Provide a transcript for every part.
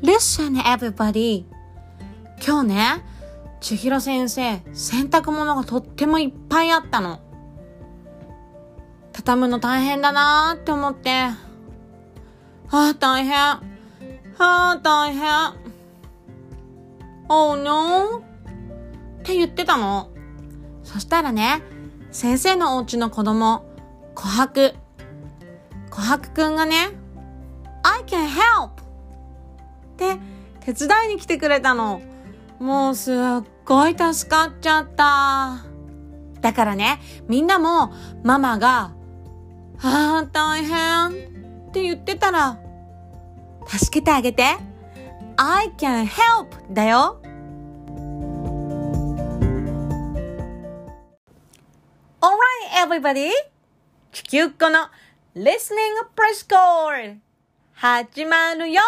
Listen, everybody. 今日ね、千尋先生、洗濯物がとってもいっぱいあったの。畳むの大変だなーって思って。ああ、大変。ああ、大変。Oh no? って言ってたの。そしたらね、先生のお家の子供、琥珀。琥珀くんがね、I can help! って手伝いに来てくれたの。もうすっごい助かっちゃった。だからね、みんなもママが、ああ、大変って言ってたら、助けてあげて。I can help だよ。Alright, everybody! 地球っ子の Listening Preschool 始まるよ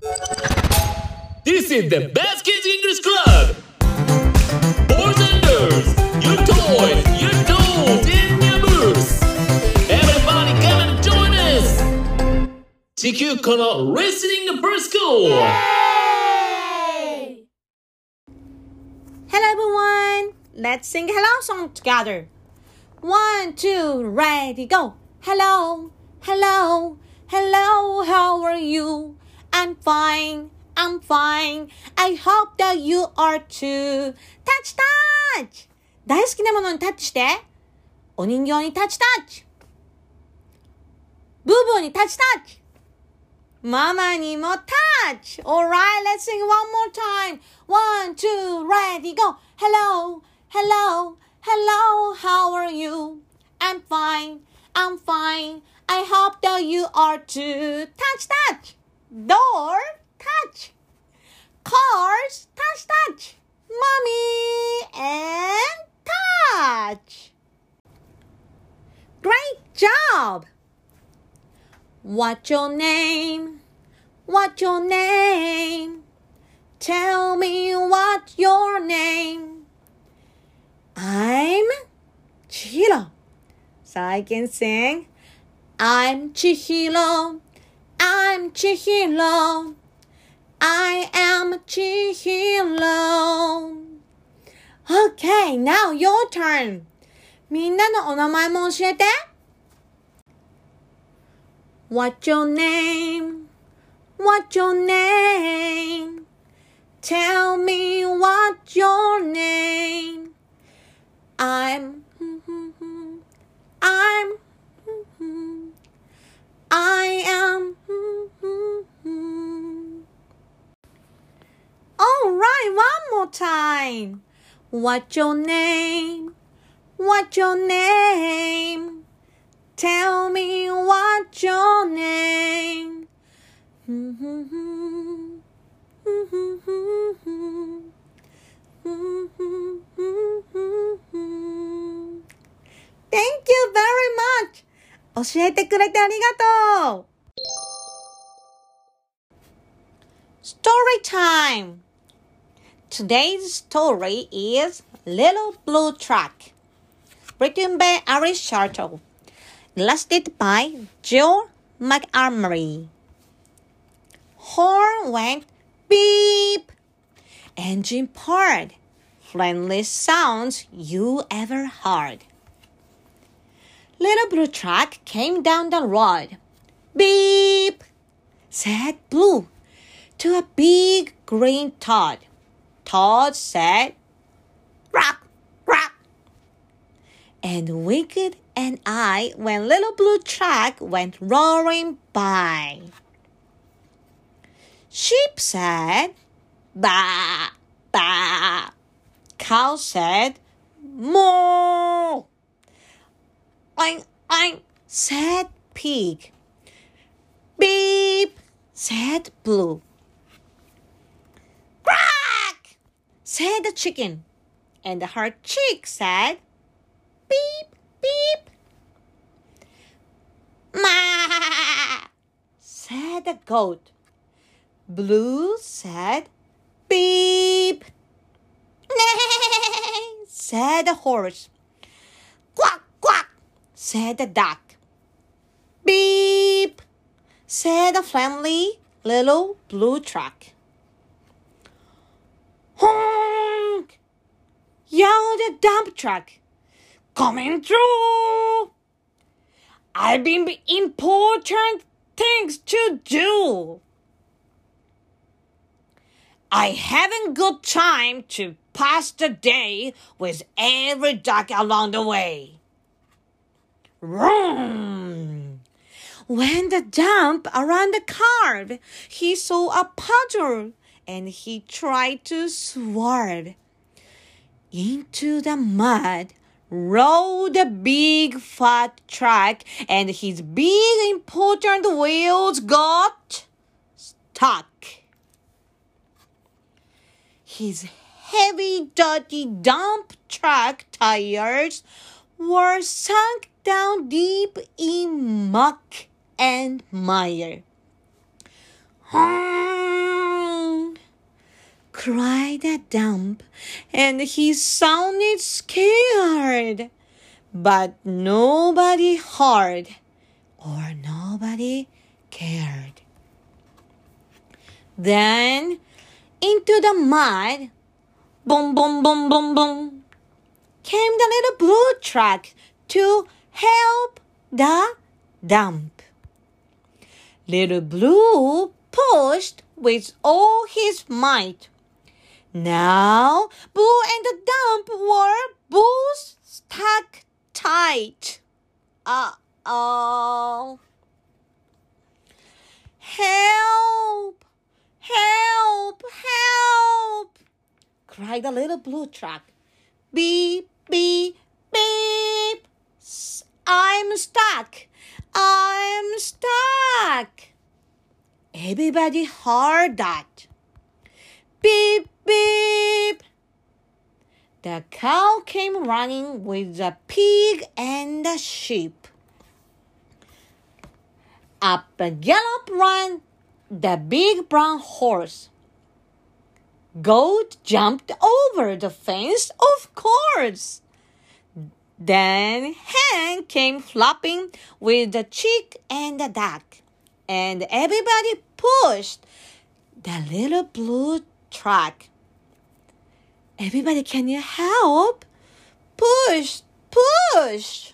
This is the Best Kids English Club! Boys and girls, your toys, your dolls, and your books! Everybody come and join us! TQ この Listening Preschool! Yay! Hello everyone! Let's sing a hello song together! One, two, ready, go! Hello, hello, hello, how are you? I'm fine, I'm fine. I hope that you are too. Touch, touch! 大好きなものにタッチして。お人形にタッチタッチ。ブーブーにタッチタッチ。ママにもタッチ !Alright, let's sing one more time. One, two, ready, go. Hello, hello, hello, how are you? I'm fine, I'm fine. I hope that you are too. Touch, touch. Door, touch. Cars, touch, touch. Mommy, and touch. Great job. What's your name? What's your name? Tell me what's your name. I'm Chihiro. So I can sing. I'm Chihiro. I'm Chihiro. I am Chihiro. Okay, now your turn. みんなのお名前も教えて。What's your name? What's your name? Tell me what's your name. I'm I'm name? What's your name? What's your name? Tell me what's your name? Thank you very much! 教えてくれてありがとう !Story time! Today's story is Little Blue Truck, written by Iris Schertle, illustrated by Jill McElmurry. Horn went beep. Engine purred. Friendliest sounds you ever heard. Little Blue Truck came down the road. Beep, said Blue to a big green Todd. Todd said, Rock, rock. And Wicked and I when Little Blue Truck went roaring by. Sheep said, Ba, ba. Cow said, Moo. Oink, oink, said pig. Beep, said blue. Quack, said the chicken. And her chick said, Beep, beep. Ma, said the goat. Blue said, Beep. Neigh, said the horse. Quack, quack, said the duck. Beep, said the friendly little blue truck. Yelled the dump truck. Coming through! I've been important things to do. I haven't got time to pass the day with every duck along the way. Vroom! When the dump around the curve, he saw a puddle and he tried to swerve. Into the mud rolled a big fat truck and his big important wheels got stuck. His heavy dirty dump truck tires were sunk down deep in muck and mire. Cried the dump, and he sounded scared. But nobody heard, or nobody cared. Then, into the mud, boom, boom, boom, boom, boom, came the little blue truck to help the dump. Little Blue pushed with all his might. Now, Boo and the dump were both stuck tight. Uh oh. Help! Help! Help! cried the little blue truck. Beep, beep, beep. I'm stuck. I'm stuck. Everybody heard that. Beep, beep. The cow came running with the pig and the sheep. Up a gallop ran the big brown horse. Goat jumped over the fence, of course. Then Hen came flopping with the chick and the duck, and everybody pushed the little blue truck. Everybody, can you help? Push, push.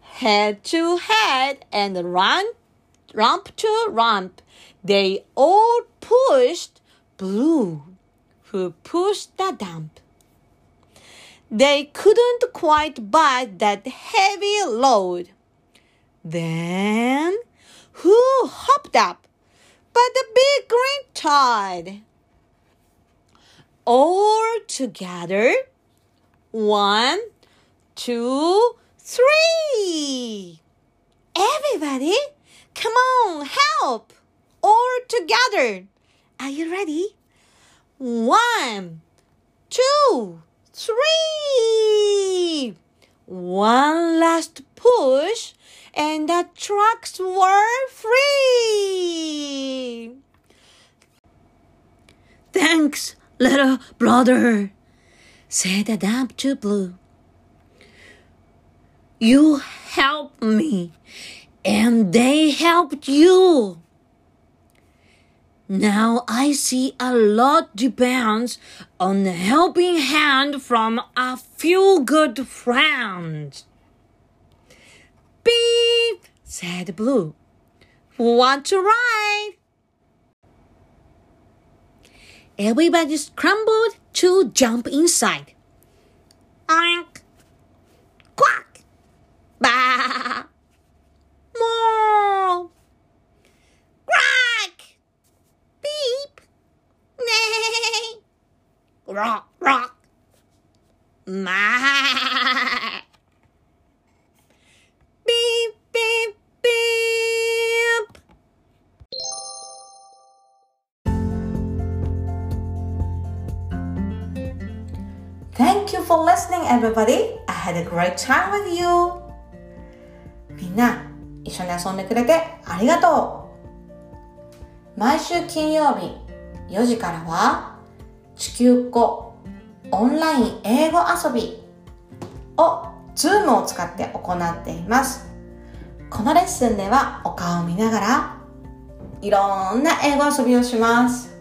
Head to head and run, rump to rump. They all pushed Blue, who pushed the dump. They couldn't quite bite that heavy load. Then, who hopped up? But the big green tide. All together, one, two, three. Everybody, come on, help! All together. Are you ready? One, two, three. One last push, and the trucks were free. Thanks, little brother, said the dump to Blue. You helped me, and they helped you. Now I see a lot depends on a helping hand from a few good friends. Beep, said Blue. Want to ride? Everybody scrambled to jump inside. Oink, quack, ba, moo, quack, beep, neigh, rock, rock, ma. For listening, everybody. I had a great time with you. みんな、一緒に遊んでくれてありがとう。毎週金曜日4時からは、地球っ子オンライン英語遊びを Zoom を使って行っています。このレッスンではお顔を見ながらいろんな英語遊びをします。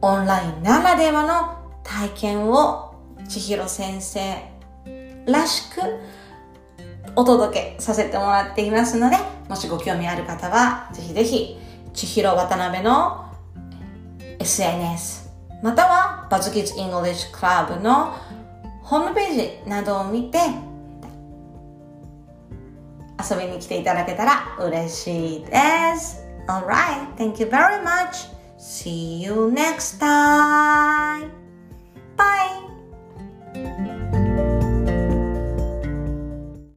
オンラインならではの体験を千尋先生らしくお届けさせてもらっていますので、もしご興味ある方は、ぜひぜひ、千尋渡辺の SNS、またはバズキッズ・イングリッシュ・クラブのホームページなどを見て、遊びに来ていただけたら嬉しいです。Alright, thank you very much. See you next time. Bye.